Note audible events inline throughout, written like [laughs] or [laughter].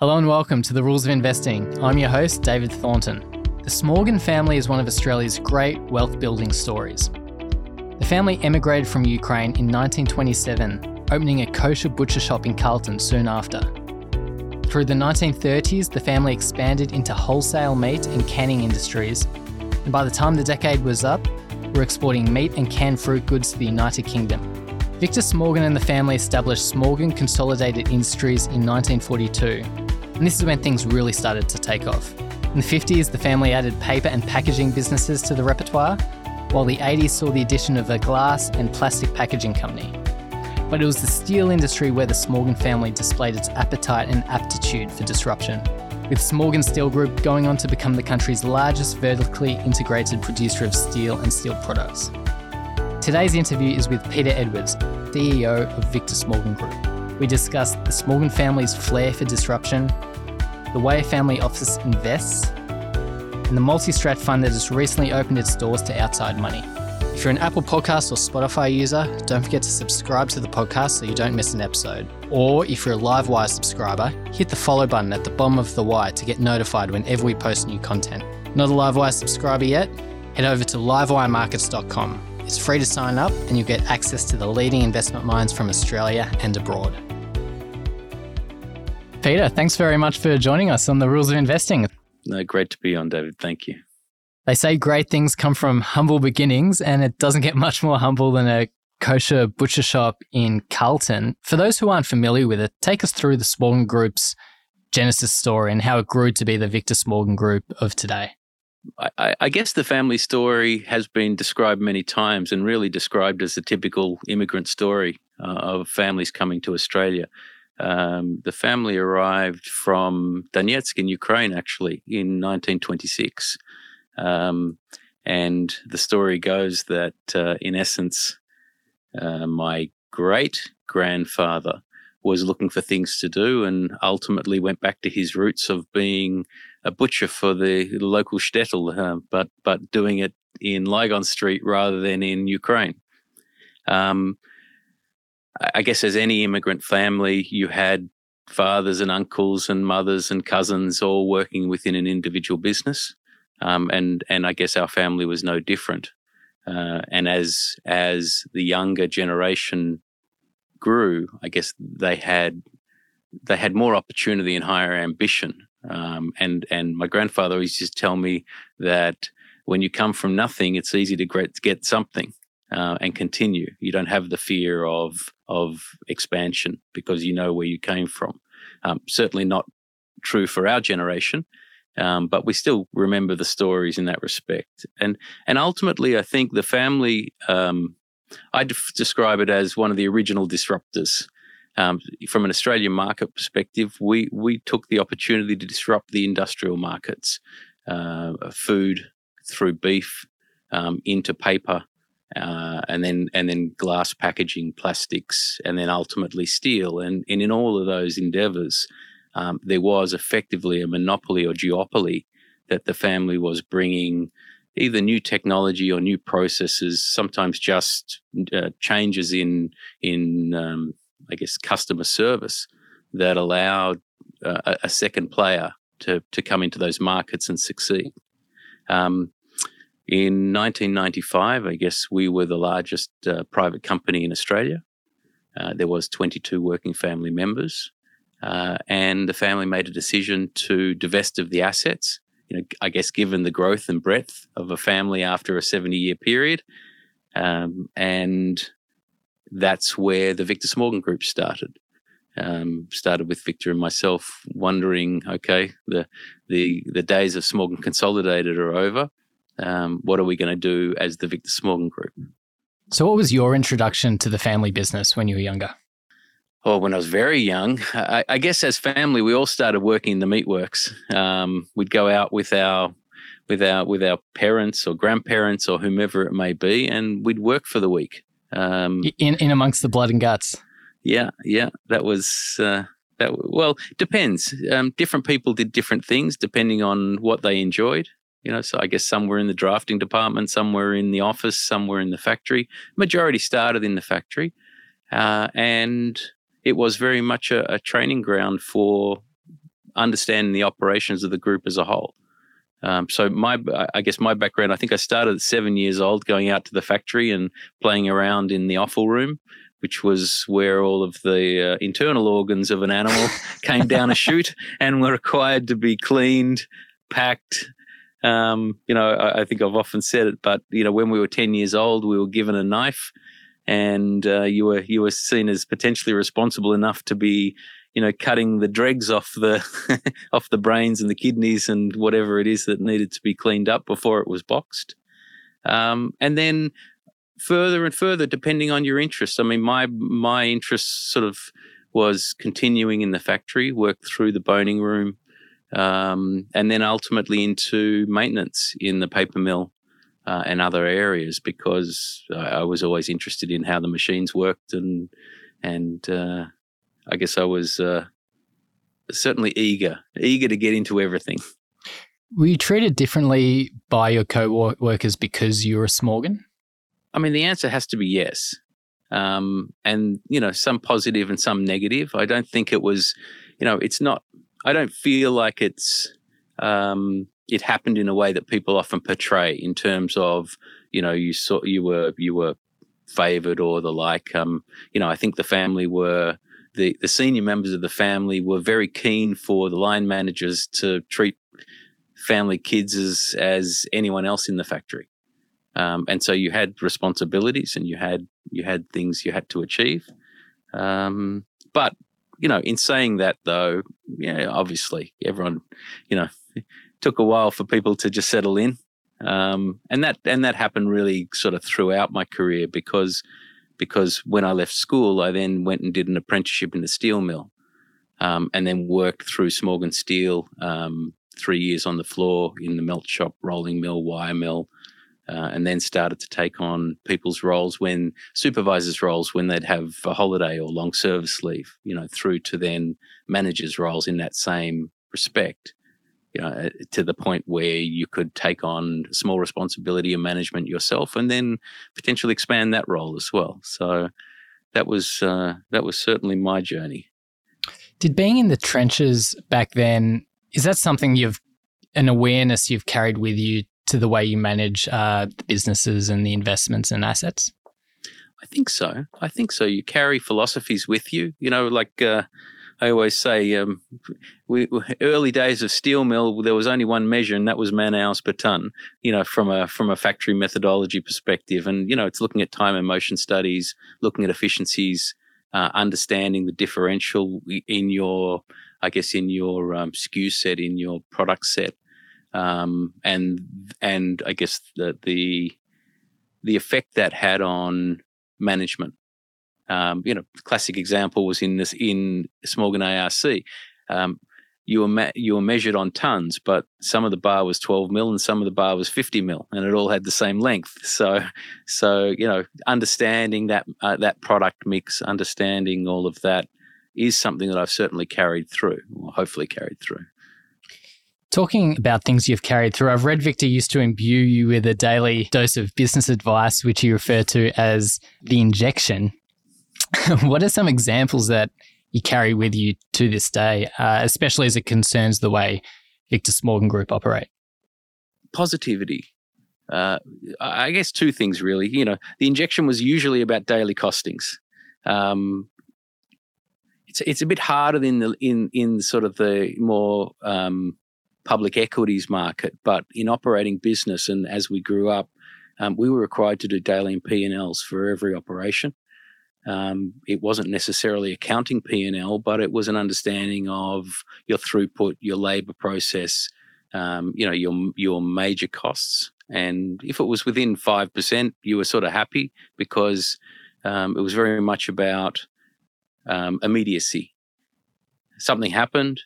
Hello and welcome to the Rules of Investing. I'm your host, David Thornton. The Smorgon family is one of Australia's great wealth building stories. The family emigrated from Ukraine in 1927, opening a kosher butcher shop in Carlton soon after. Through the 1930s, the family expanded into wholesale meat and canning industries, and by the time the decade was up, were exporting meat and canned fruit goods to the United Kingdom. Victor Smorgon and the family established Smorgon Consolidated Industries in 1942, and this is when things really started to take off. In the 50s, the family added paper and packaging businesses to the repertoire, while the 80s saw the addition of a glass and plastic packaging company. But it was the steel industry where the Smorgon family displayed its appetite and aptitude for disruption, with Smorgon Steel Group going on to become the country's largest vertically integrated producer of steel and steel products. Today's interview is with Peter Edwards, CEO of Victor Smorgon Group. We discuss the Smorgon family's flair for disruption, the way family office invests, and the multi strat fund that has recently opened its doors to outside money. If you're an Apple Podcast or Spotify user, don't forget to subscribe to the podcast so you don't miss an episode. Or if you're a Livewire subscriber, hit the follow button at the bottom of the wire to get notified whenever we post new content. Not a Livewire subscriber yet? Head over to livewiremarkets.com. It's free to sign up and you'll get access to the leading investment minds from Australia and abroad. Peter, thanks very much for joining us on the Rules of Investing. No, great to be on, David. Thank you. They say great things come from humble beginnings, and it doesn't get much more humble than a kosher butcher shop in Carlton. For those who aren't familiar with it, take us through the Smorgon Group's genesis story and how it grew to be the Victor Smorgon Group of today. I, I, guess the family story has been described many times and really described as a typical immigrant story uh, of families coming to Australia. Um, the family arrived from Donetsk in Ukraine, actually, in 1926. Um, and the story goes that, uh, in essence, uh, my great grandfather was looking for things to do and ultimately went back to his roots of being a butcher for the local shtetl, uh, but but doing it in Lygon Street rather than in Ukraine. Um, I guess as any immigrant family, you had fathers and uncles and mothers and cousins all working within an individual business, um, and and I guess our family was no different. Uh, and as as the younger generation grew, I guess they had they had more opportunity and higher ambition. Um, and and my grandfather used to tell me that when you come from nothing, it's easy to get something uh, and continue. You don't have the fear of of expansion because you know where you came from. Um, certainly not true for our generation, um, but we still remember the stories in that respect. And and ultimately, I think the family. Um, I describe it as one of the original disruptors. Um, from an Australian market perspective, we we took the opportunity to disrupt the industrial markets, uh, food through beef um, into paper, uh, and then and then glass packaging, plastics, and then ultimately steel. And, and in all of those endeavors, um, there was effectively a monopoly or duopoly that the family was bringing either new technology or new processes, sometimes just uh, changes in in um, I guess customer service that allowed uh, a second player to to come into those markets and succeed. Um, in 1995, I guess we were the largest uh, private company in Australia. Uh, there was 22 working family members, uh, and the family made a decision to divest of the assets. You know, I guess given the growth and breadth of a family after a 70-year period, um, and that's where the Victor Smorgon Group started. Um, started with Victor and myself wondering, okay, the the the days of Smorgon Consolidated are over um, what are we going to do as the Victor Smorgon Group? So, what was your introduction to the family business when you were younger? Oh, when I was very young, I, I guess as family, we all started working in the meatworks. Um, we'd go out with our with our with our parents or grandparents or whomever it may be, and we'd work for the week. Um, in in amongst the blood and guts. Yeah, yeah, that was uh, that. Well, depends. Um, different people did different things depending on what they enjoyed. You know, so I guess some were in the drafting department, some were in the office, some were in the factory. Majority started in the factory, uh, and it was very much a, a, training ground for understanding the operations of the group as a whole. Um, so my, I guess my background, I think I started at seven years old, going out to the factory and playing around in the offal room, which was where all of the uh, internal organs of an animal [laughs] came down a chute and were required to be cleaned, packed. Um, you know, I, I, think I've often said it, but you know, when we were ten years old, we were given a knife, and uh, you were you were seen as potentially responsible enough to be you know, cutting the dregs off the [laughs] off the brains and the kidneys and whatever it is that needed to be cleaned up before it was boxed. Um, and then further and further, depending on your interests. I mean, my my interest sort of was continuing in the factory, worked through the boning room, um, and then ultimately into maintenance in the paper mill uh, and other areas because I, I, was always interested in how the machines worked and and uh, I guess I was uh, certainly eager, eager to get into everything. Were you treated differently by your co-workers because you were a Smorgon? I mean, the answer has to be yes. Um, and, you know, some positive and some negative. I don't think it was, you know, it's not, I don't feel like it's, um, it happened in a way that people often portray in terms of, you know, you saw, you were, you were favored or the like. Um, you know, I think the family were, the, the senior members of the family were very keen for the line managers to treat family kids as, as anyone else in the factory. Um, and so you had responsibilities and you had you had things you had to achieve. Um, but you know, in saying that though, yeah, obviously everyone, you know, took a while for people to just settle in. Um, and that and that happened really sort of throughout my career because because when I left school, I then went and did an apprenticeship in the steel mill, um, and then worked through Smorgon Steel um, three years on the floor in the melt shop, rolling mill, wire mill, uh, and then started to take on people's roles when supervisors' roles when they'd have a holiday or long service leave, you know, through to then managers' roles in that same respect you know, uh, to the point where you could take on small responsibility and management yourself, and then potentially expand that role as well. So that was uh, that was certainly my journey. Did being in the trenches back then is that something you've an awareness you've carried with you to the way you manage uh, businesses and the investments and assets? I think so. I think so. You carry philosophies with you. You know, like uh, I always say, um, we, early days of steel mill, there was only one measure, and that was man hours per ton. You know, from a from a factory methodology perspective, and you know, it's looking at time and motion studies, looking at efficiencies, uh, understanding the differential in your, I guess, in your um, SKU set, in your product set, um, and and I guess the the the effect that had on management um, you know, classic example was in this in Smorgon ARC. Um, you were you were measured on tons, but some of the bar was 12 mil and some of the bar was 50 mil, and it all had the same length. [laughs] So, so you know, understanding that uh, that product mix, understanding all of that, is something that I've certainly carried through, or hopefully carried through. Talking about things you've carried through, I've read Victor used to imbue you with a daily dose of business advice, which he referred to as the injection. [laughs] what are some examples that you carry with you to this day, uh, especially as it concerns the way Victor Smorgon Group operate? Positivity. Uh, I guess two things really. You know, the injection was usually about daily costings. Um, it's it's a bit harder in the in in sort of the more um, public equities market, but in operating business and as we grew up, um, we were required to do daily P and Ls for every operation. Um, it wasn't necessarily accounting P&L, but it was an understanding of your throughput, your labor process, um, you know, your your major costs. And if it was within five percent, you were sort of happy because um, it was very much about um, immediacy. Something happened.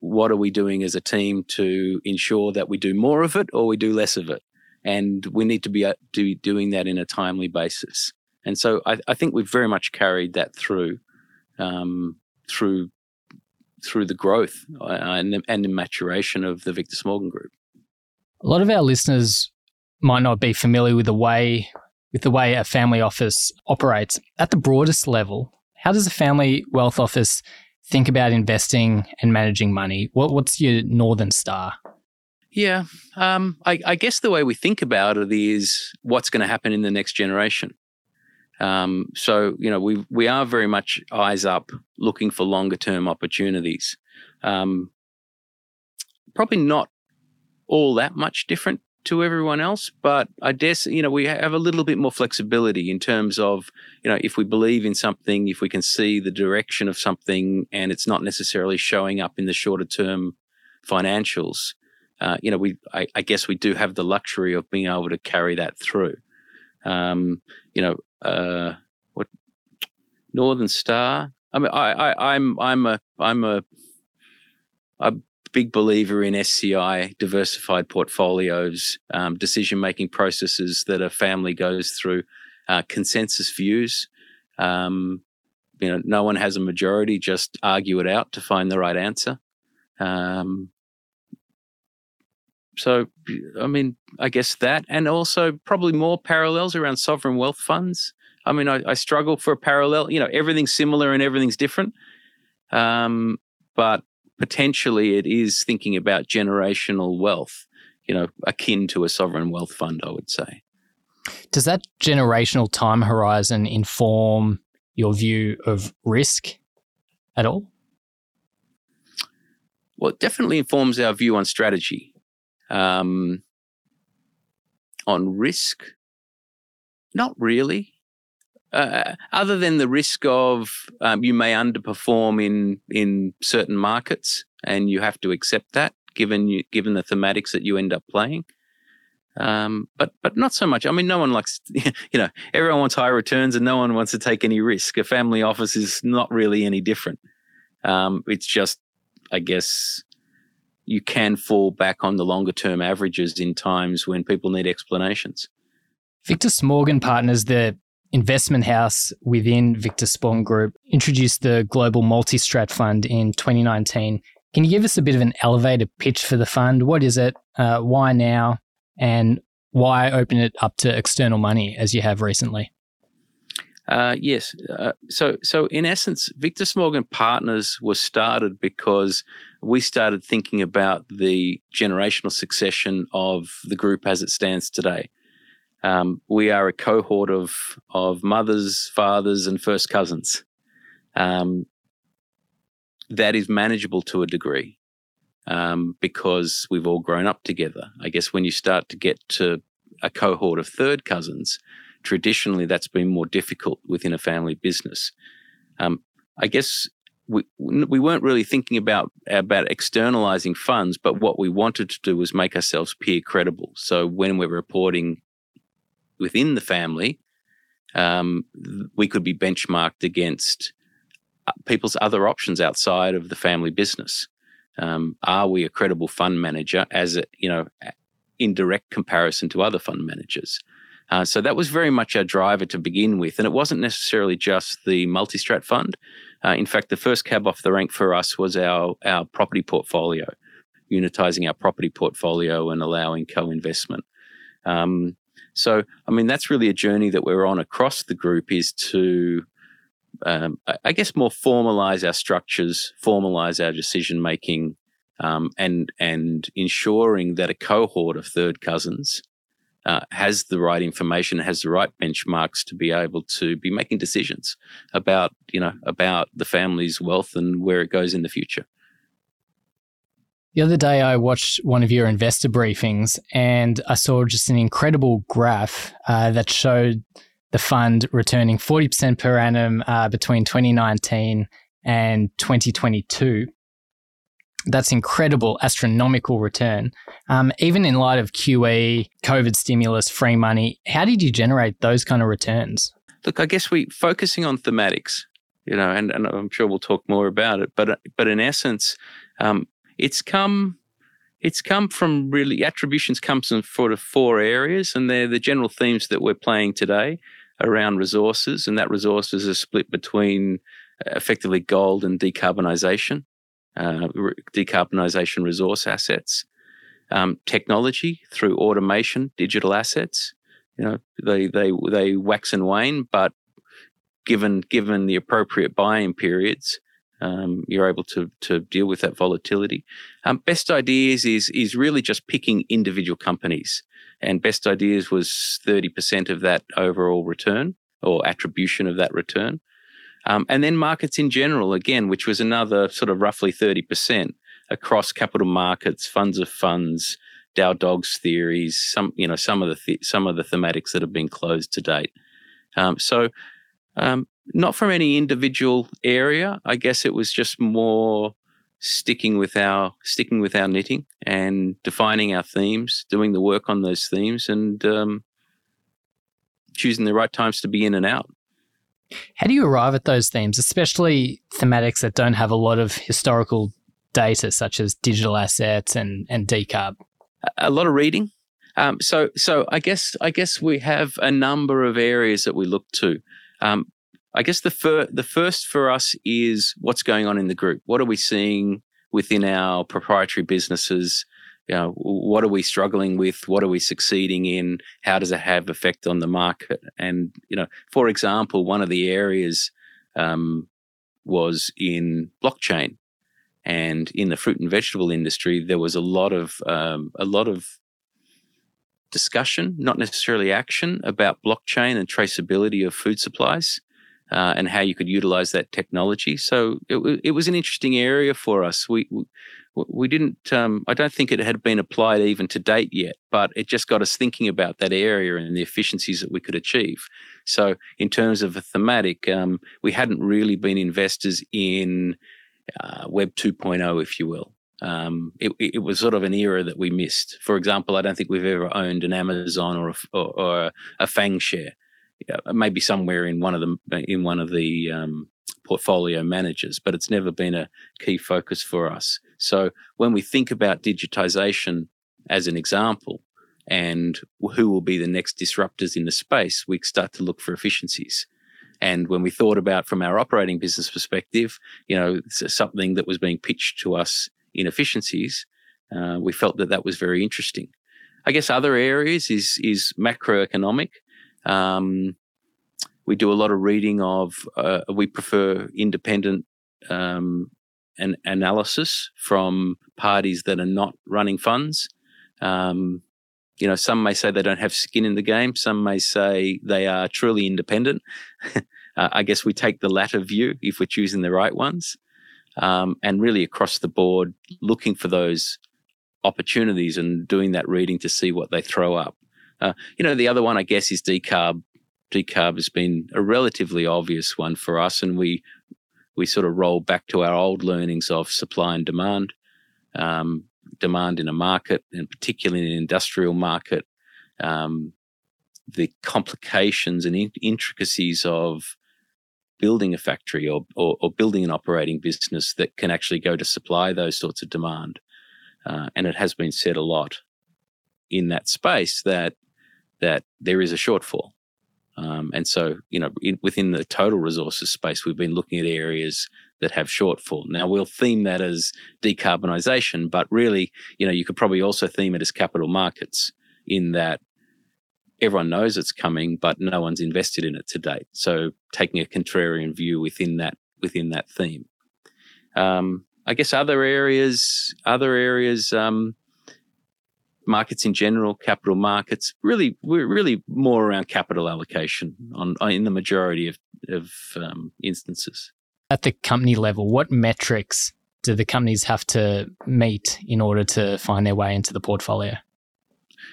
What are we doing as a team to ensure that we do more of it or we do less of it? And we need to be uh, do, doing that in a timely basis. And so I, I think we've very much carried that through um, through through the growth uh, and, and the maturation of the Victor Smorgon Group. A lot of our listeners might not be familiar with the way with the way a family office operates at the broadest level. How does a family wealth office think about investing and managing money? What, what's your Northern Star? Yeah, um, I, I, guess the way we think about it is what's going to happen in the next generation. Um, so you know we we are very much eyes up, looking for longer term opportunities. Um, probably not all that much different to everyone else, but I guess you know we have a little bit more flexibility in terms of you know if we believe in something, if we can see the direction of something, and it's not necessarily showing up in the shorter term financials. Uh, you know, we I, I, guess we do have the luxury of being able to carry that through. Um, you know, uh, what Northern Star. I mean, I, I I'm I'm a I'm a a big believer in SCI, diversified portfolios, um, decision making processes that a family goes through, uh, consensus views. Um, you know, no one has a majority; just argue it out to find the right answer. Um, so, I mean, I guess that, and also probably more parallels around sovereign wealth funds. I mean, I, I struggle for a parallel. You know, everything's similar and everything's different. Um, but potentially it is thinking about generational wealth, you know, akin to a sovereign wealth fund, I would say. Does that generational time horizon inform your view of risk at all? Well, it definitely informs our view on strategy. Um, on risk, not really uh, other than the risk of um, you may underperform in in certain markets, and you have to accept that given you given the thematics that you end up playing. Um, but but not so much. I mean, no one likes [laughs] you know everyone wants high returns, and no one wants to take any risk. A family office is not really any different. Um, it's just, I guess, you can fall back on the longer term averages in times when people need explanations. Victor Smorgon partners the investment house within Victor Smorgon Group introduced the Global Multi-Strat Fund in 2019. Can you give us a bit of an elevator pitch for the fund? What is it? Uh, why now? And why open it up to external money as you have recently? Uh, yes. Uh, so, so in essence, Victor Smorgon Partners was started because we started thinking about the generational succession of the group as it stands today. Um, we are a cohort of of mothers, fathers, and first cousins. Um, that is manageable to a degree um, because we've all grown up together. I guess when you start to get to a cohort of third cousins, traditionally that's been more difficult within a family business. Um, I guess we we weren't really thinking about about externalizing funds, but what we wanted to do was make ourselves peer credible. So when we're reporting within the family, um, we could be benchmarked against uh, people's other options outside of the family business. Um, are we a credible fund manager as a, you know, in direct comparison to other fund managers? Uh, so that was very much our driver to begin with. And it wasn't necessarily just the multi strat fund. Uh, in fact, the first cab off the rank for us was our, our property portfolio, unitizing our property portfolio and allowing co investment. Um, so, I mean, that's really a journey that we're on across the group is to, um, I guess, more formalize our structures, formalize our decision making, um, and and ensuring that a cohort of third cousins uh, has the right information, has the right benchmarks to be able to be making decisions about you know about the family's wealth and where it goes in the future. The other day, I watched one of your investor briefings and I saw just an incredible graph uh, that showed the fund returning 40% per annum uh, between 2019 and 2022. That's incredible, astronomical return. Um, even in light of QE, COVID stimulus, free money, how did you generate those kind of returns? Look, I guess we focusing on thematics, you know, and, and I'm sure we'll talk more about it. But but in essence, um, it's come it's come from really attributions comes from sort of four areas, and they're the general themes that we're playing today around resources, and that resources are split between uh, effectively gold and decarbonisation, uh, decarbonisation resource assets, um, technology through automation, digital assets. You know, they they they wax and wane, but given given the appropriate buying periods, Um, you're able to to deal with that volatility. Um, best ideas is is really just picking individual companies, and best ideas was thirty percent of that overall return or attribution of that return. Um, and then markets in general, again, which was another sort of roughly 30% across capital markets, funds of funds, Dow Dogs theories, some, you know, some of the, th- some of the thematics that have been closed to date. Um, so, um, not from any individual area. I guess it was just more sticking with our sticking with our knitting and defining our themes, doing the work on those themes, and um, choosing the right times to be in and out. How do you arrive at those themes, especially thematics that don't have a lot of historical data, such as digital assets and, and decarb? A lot of reading. Um, so, so I guess I guess we have a number of areas that we look to. Um, I guess the fir- the first for us is what's going on in the group. What are we seeing within our proprietary businesses? you know, what are we struggling with? What are we succeeding in? How does it have effect on the market? And you know, for example, one of the areas um, was in blockchain, and in the fruit and vegetable industry, there was a lot of um, a lot of discussion, not necessarily action, about blockchain and traceability of food supplies. Uh, and how you could utilize that technology. So it, it was an interesting area for us. We, we didn't um, i don't think it had been applied even to date yet but it just got us thinking about that area and the efficiencies that we could achieve so in terms of a thematic um, we hadn't really been investors in uh, web 2.0 if you will um, it, it, was sort of an era that we missed for example i don't think we've ever owned an amazon or a, or, or a fang share maybe somewhere in one of the in one of the um, portfolio managers, but it's never been a key focus for us. So when we think about digitization as an example and who will be the next disruptors in the space, we start to look for efficiencies. And when we thought about from our operating business perspective, you know, something that was being pitched to us in efficiencies, uh, we felt that that was very interesting. I guess other areas is is macroeconomic. Um, we do a lot of reading of. Uh, we prefer independent um, an analysis from parties that are not running funds. Um, you know, some may say they don't have skin in the game. Some may say they are truly independent. [laughs] uh, I guess we take the latter view if we're choosing the right ones. Um, and really across the board, looking for those opportunities and doing that reading to see what they throw up. Uh, you know, the other one, I guess, is decarb decarb has been a relatively obvious one for us, and we we sort of roll back to our old learnings of supply and demand, um, demand in a market, and particularly in an industrial market, um, the complications and in- intricacies of building a factory or, or, or, building an operating business that can actually go to supply those sorts of demand. Uh, and it has been said a lot in that space that that there is a shortfall. Um, and so, you know, in, within the total resources space, we've been looking at areas that have shortfall. Now, we'll theme that as decarbonisation, but really, you know, you could probably also theme it as capital markets in that everyone knows it's coming, but no one's invested in it to date. So, taking a contrarian view within that within that theme. Um, I guess other areas, other areas. Um, markets in general, capital markets, really, we're really more around capital allocation on, in the majority of, of um, instances. At the company level, what metrics do the companies have to meet in order to find their way into the portfolio?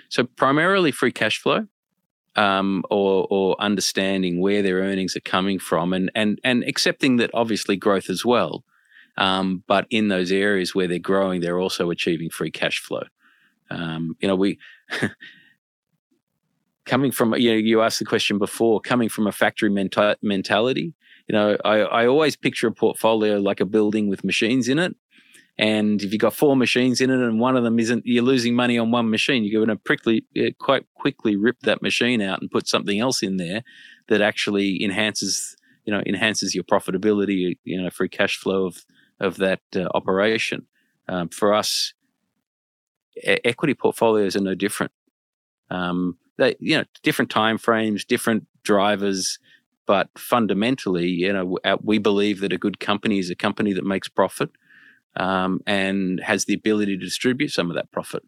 So, primarily free cash flow. Um, or, or understanding where their earnings are coming from, and and and accepting that obviously growth as well, um, but in those areas where they're growing, they're also achieving free cash flow. Um, you know, we [laughs] coming from you know you asked the question before coming from a factory menta- mentality. You know, I, I always picture a portfolio like a building with machines in it. And if you've got four machines in it and one of them isn't, you're losing money on one machine. You're going to quickly, quite quickly rip that machine out and put something else in there that actually enhances, you know, enhances your profitability, you know, free cash flow of of that uh, operation. Um, for us, equity portfolios are no different. Um, they, you know, different time frames, different drivers, but fundamentally, you know, we believe that a good company is a company that makes profit um, and has the ability to distribute some of that profit.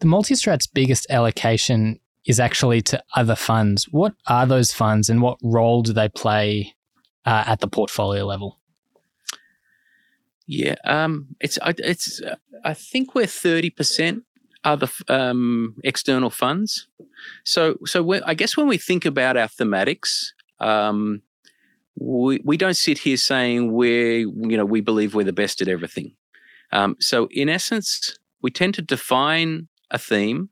The multi-strat's biggest allocation is actually to other funds. What are those funds and what role do they play uh, at the portfolio level? Yeah, um, it's it's. I think we're thirty percent other um, external funds. So so I guess when we think about our thematics, um, we we don't sit here saying we're you know we believe we're the best at everything. Um, so in essence, we tend to define a theme,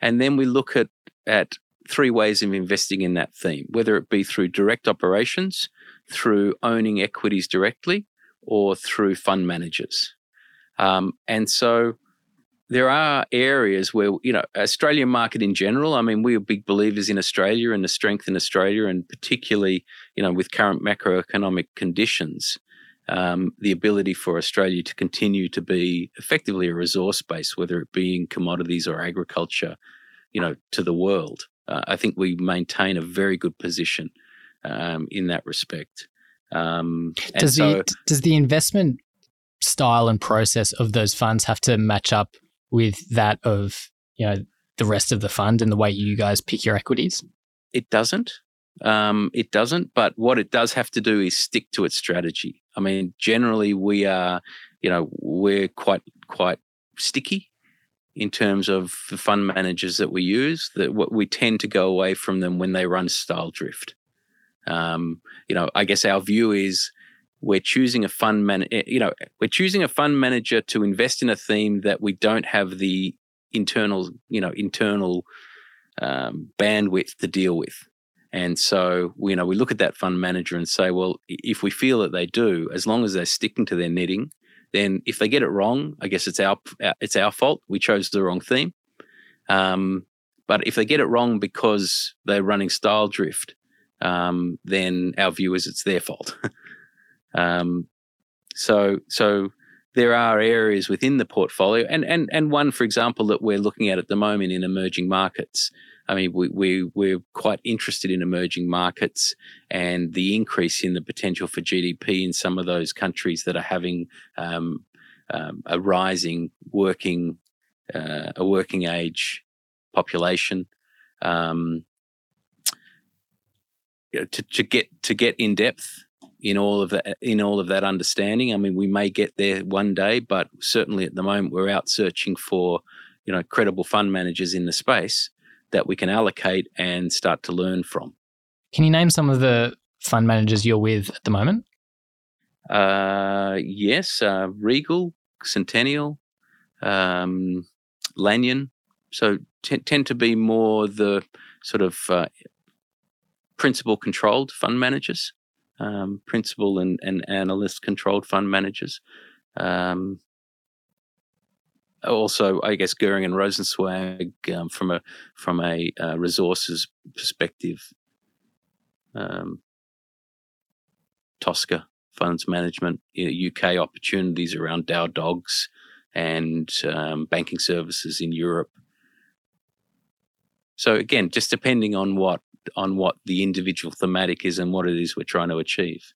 and then we look at at three ways of investing in that theme, whether it be through direct operations, through owning equities directly, or through fund managers. Um, and so there are areas where, you know, Australian market in general, I mean, we are big believers in Australia and the strength in Australia, and particularly, you know, with current macroeconomic conditions, um, the ability for Australia to continue to be effectively a resource base, whether it be in commodities or agriculture, you know, to the world. Uh, I think we maintain a very good position um, in that respect. Um, does so, the does the investment style and process of those funds have to match up with that of you know the rest of the fund and the way you guys pick your equities? It doesn't. Um, it doesn't. But what it does have to do is stick to its strategy. I mean, generally we are, you know, we're quite quite sticky in terms of the fund managers that we use. That what we tend to go away from them when they run style drift. Um, you know, I guess our view is we're choosing a fund man. Eh, you know, we're choosing a fund manager to invest in a theme that we don't have the internal, you know, internal um, bandwidth to deal with. And so, you know, we look at that fund manager and say, well, if we feel that they do, as long as they're sticking to their knitting, then if they get it wrong, I guess it's our it's our fault. We chose the wrong theme. Um, but if they get it wrong because they're running style drift, um, then our view is it's their fault. [laughs] um, so, so there are areas within the portfolio, and and and one, for example, that we're looking at at the moment in emerging markets. I mean, we, we we're quite interested in emerging markets and the increase in the potential for GDP in some of those countries that are having um, um, a rising working uh, a working age population. Um, to, to get to get in depth in all of that in all of that understanding. I mean, we may get there one day, but certainly at the moment we're out searching for you know credible fund managers in the space that we can allocate and start to learn from. Can you name some of the fund managers you're with at the moment? Uh, yes, uh, Regal, Centennial, um, Lanyon. So t- tend to be more the sort of uh, principal controlled fund managers, um, principal and, and analyst controlled fund managers. Um, also, I guess Goehring and Rozencwajg um, from a from a uh, resources perspective. Um, Tosca funds management, UK opportunities around Dow Dogs and um, banking services in Europe. So again, just depending on what on what the individual thematic is and what it is we're trying to achieve.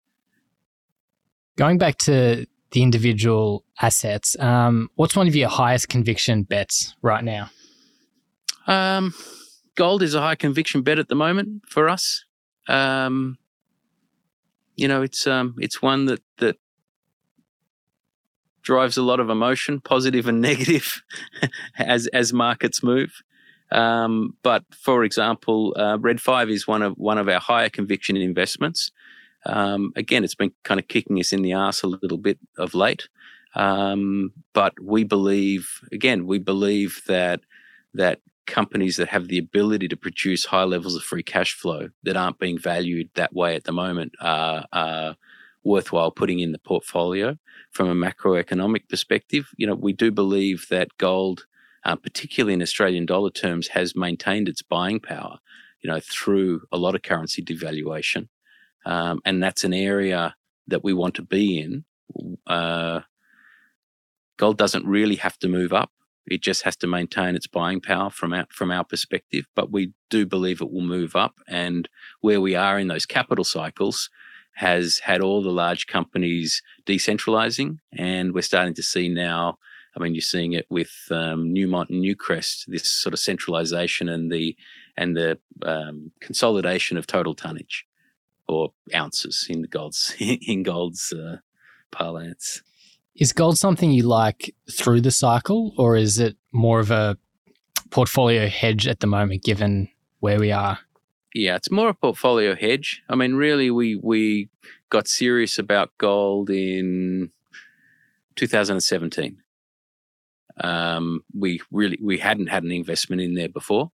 Going back to the individual assets, um, what's one of your highest conviction bets right now? Um, gold is a high conviction bet at the moment for us. Um, you know, it's um, it's one that that drives a lot of emotion, positive and [laughs] negative, as as markets move. Um, but for example, uh, Red Five is one of one of our higher conviction investments. Um, again, it's been kind of kicking us in the ass a little bit of late, um, but we believe again we believe that that companies that have the ability to produce high levels of free cash flow that aren't being valued that way at the moment are, are worthwhile putting in the portfolio. From a macroeconomic perspective, you know we do believe that gold uh, particularly in Australian dollar terms, has maintained its buying power, you know, through a lot of currency devaluation. Um, and that's an area that we want to be in. Uh, gold doesn't really have to move up It just has to maintain its buying power from our, from our perspective. But we do believe it will move up. And where we are in those capital cycles has had all the large companies decentralizing. And we're starting to see now, I mean, you're seeing it with um, Newmont and Newcrest, this sort of centralization and the and the um, consolidation of total tonnage or ounces in gold's [laughs] in gold's uh, parlance. Is gold something you like through the cycle, or is it more of a portfolio hedge at the moment, given where we are? Yeah, it's more a portfolio hedge. I mean, really, we we got serious about gold in 2017. Um, we really we hadn't had an investment in there before,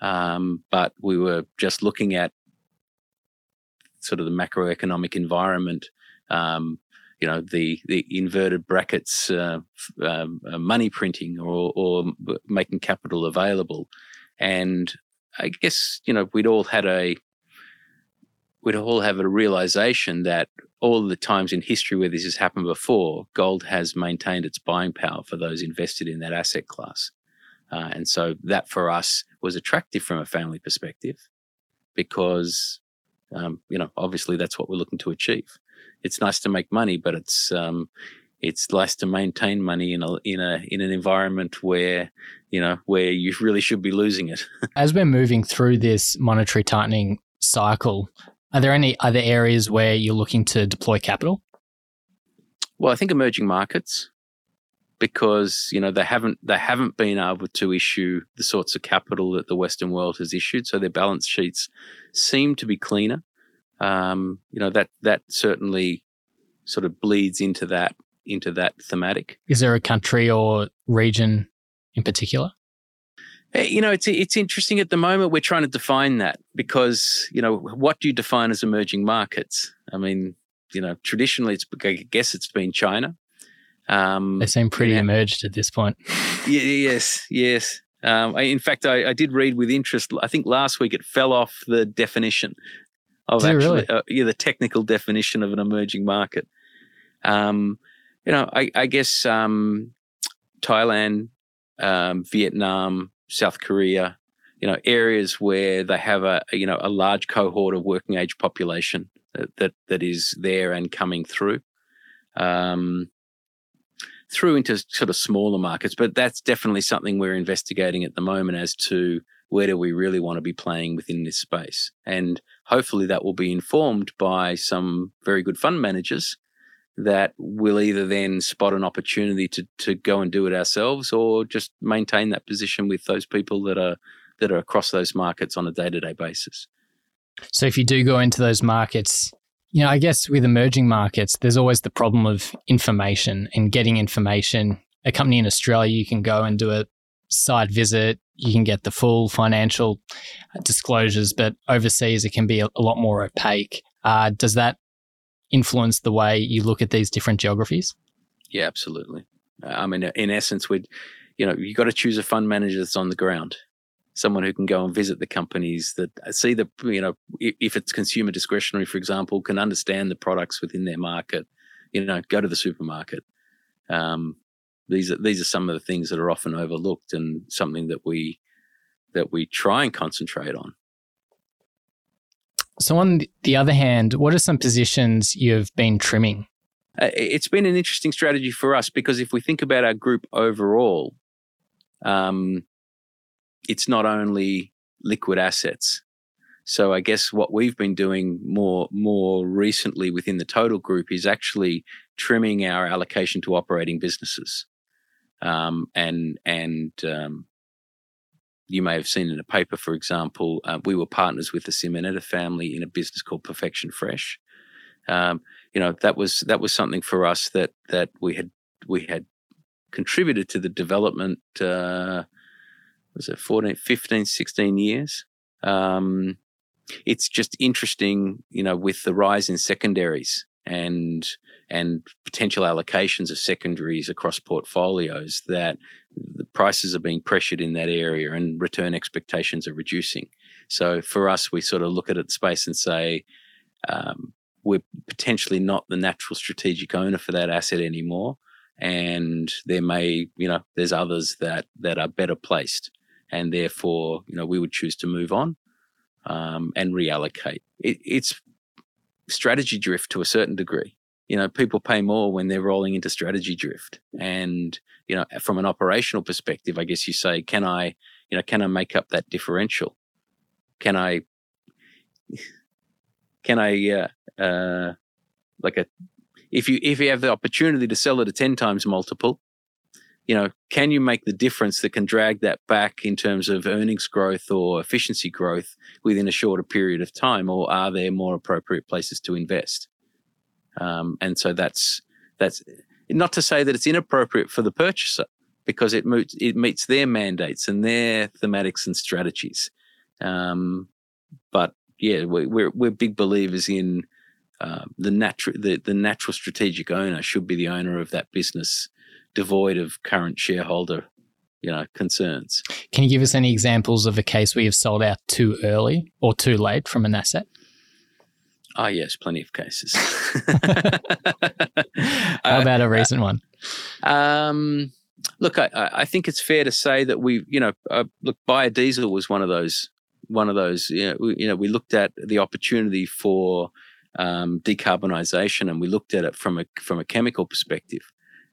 um, but we were just looking at sort of the macroeconomic environment um, you know the the inverted brackets uh, um, uh, money printing or, or making capital available. And i guess you know we'd all had a we'd all have a realization that all the times in history where this has happened before gold has maintained its buying power for those invested in that asset class uh, and so that for us was attractive from a family perspective because um, you know obviously that's what we're looking to achieve it's nice to make money, but it's um, it's nice to maintain money in a in a in an environment where you know where you [laughs] really should be losing it. [laughs] As we're moving through this monetary tightening cycle, are there any other areas where you're looking to deploy capital? Well, I think emerging markets because you know they haven't they haven't been able to issue the sorts of capital that the Western world has issued, so their balance sheets seem to be cleaner um, you know that that certainly sort of bleeds into that into that thematic. Is there a country or region in particular? Eh, you know, it's it's interesting at the moment. We're trying to define that because you know what do you define as emerging markets? I mean, you know, traditionally, it's I guess it's been China. Um, they seem pretty yeah. emerged at this point. [laughs] yeah, yes, yes. Um, I, in fact, I, I, did read with interest. I think last week it fell off the definition of actually really? uh, yeah, the technical definition of an emerging market. Um, you know, I, I guess um, Thailand, um, Vietnam, South Korea, you know, areas where they have a you know a large cohort of working age population that that, that is there and coming through. Um, through into sort of smaller markets, but that's definitely something we're investigating at the moment as to where do we really want to be playing within this space? And hopefully that will be informed by some very good fund managers that will either then spot an opportunity to to go and do it ourselves or just maintain that position with those people that are that are across those markets on a day-to-day basis. So if you do go into those markets, you know, I guess with emerging markets, there's always the problem of information and getting information. A company in Australia, you can go and do a site visit, you can get the full financial disclosures, but overseas it can be a, a lot more opaque. Uh, does that influence the way you look at these different geographies? Yeah, absolutely. I mean, in essence, we'd, you know, you've got to choose a fund manager that's on the ground, someone who can go and visit the companies that see the, you know, if it's consumer discretionary, for example, can understand the products within their market. You know, go to the supermarket. Um, these are these are some of the things that are often overlooked and something that we that we try and concentrate on. So, on the other hand, what are some positions you've been trimming? Uh, it's been an interesting strategy for us because if we think about our group overall, um, it's not only liquid assets. So I guess what we've been doing more more recently within the total group is actually trimming our allocation to operating businesses. Um, and and um, you may have seen in a paper, for example, uh, we were partners with the Simonetta family in a business called Perfection Fresh. Um, you know that was that was something for us that that we had we had contributed to the development. Uh, was it 14, 15, 16 years? Um, it's just interesting, you know, with the rise in secondaries and and potential allocations of secondaries across portfolios that the prices are being pressured in that area and return expectations are reducing. So for us, we sort of look at it space and say um, we're potentially not the natural strategic owner for that asset anymore, and there may you know there's others that that are better placed. And therefore you know we would choose to move on um, and reallocate. It, it's strategy drift to a certain degree you know people pay more when they're rolling into strategy drift. And you know from an operational perspective i guess you say can i you know can i make up that differential? Can i can i uh, uh like a if you if you have the opportunity to sell at a 10 times multiple you know can you make the difference that can drag that back in terms of earnings growth or efficiency growth within a shorter period of time? Or are there more appropriate places to invest um, and so that's that's not to say that it's inappropriate for the purchaser because it meets it meets their mandates and their thematics and strategies um, but yeah we, we're we're big believers in uh, the natural the, the natural strategic owner should be the owner of that business, devoid of current shareholder you know concerns. Can you give us any examples of a case where you've sold out too early or too late from an asset? Ah, oh, yes, plenty of cases. [laughs] [laughs] How about a uh, recent one? Um, look, I, I, think it's fair to say that we, you know, uh, look, biodiesel was one of those, one of those. You know, we, you know, we looked at the opportunity for um, decarbonisation, and we looked at it from a from a chemical perspective.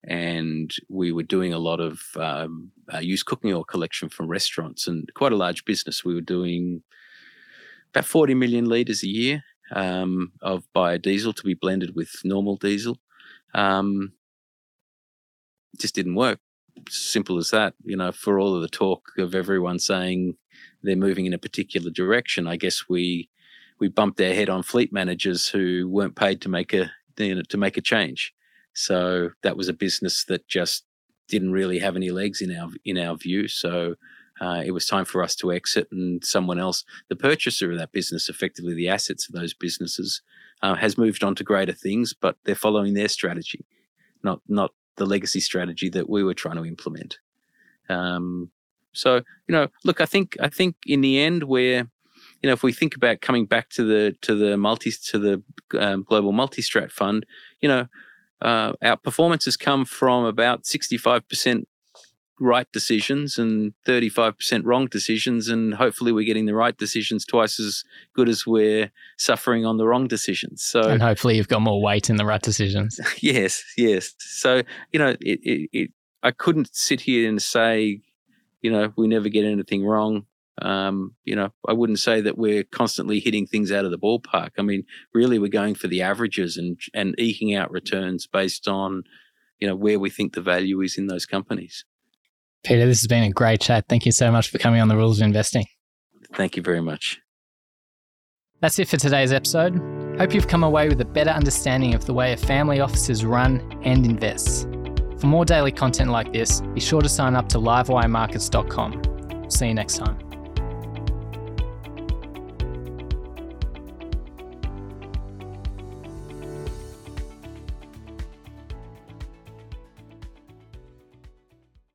And we were doing a lot of um, uh, used cooking oil collection from restaurants, and quite a large business. We were doing about 40 million litres a year um, of biodiesel to be blended with normal diesel. Um, just didn't work. Simple as that. You know, for all of the talk of everyone saying they're moving in a particular direction, I guess we we bumped our head on fleet managers who weren't paid to make a you know, to make a change. So that was a business that just didn't really have any legs in our in our view. So uh, it was time for us to exit, and someone else, the purchaser of that business, effectively the assets of those businesses, uh, has moved on to greater things, but they're following their strategy, not not the legacy strategy that we were trying to implement. Um, so you know, look, I think I think in the end, we're you know, if we think about coming back to the to the multi to the um, global multi-strat fund, you know, uh, our performance has come from about sixty-five percent right decisions and 35% wrong decisions and hopefully we're getting the right decisions twice as good as we're suffering on the wrong decisions so and hopefully you've got more weight in the right decisions [laughs] yes yes so you know it, it, it, i couldn't sit here and say you know we never get anything wrong um, you know, I wouldn't say that we're constantly hitting things out of the ballpark. I mean, really, we're going for the averages and and eking out returns based on, you know, where we think the value is in those companies. Peter, this has been a great chat. Thank you so much for coming on the Rules of Investing. Thank you very much. That's it for today's episode. Hope you've come away with a better understanding of the way a family office is run and invests. For more daily content like this, be sure to sign up to livewiremarkets.com. See you next time.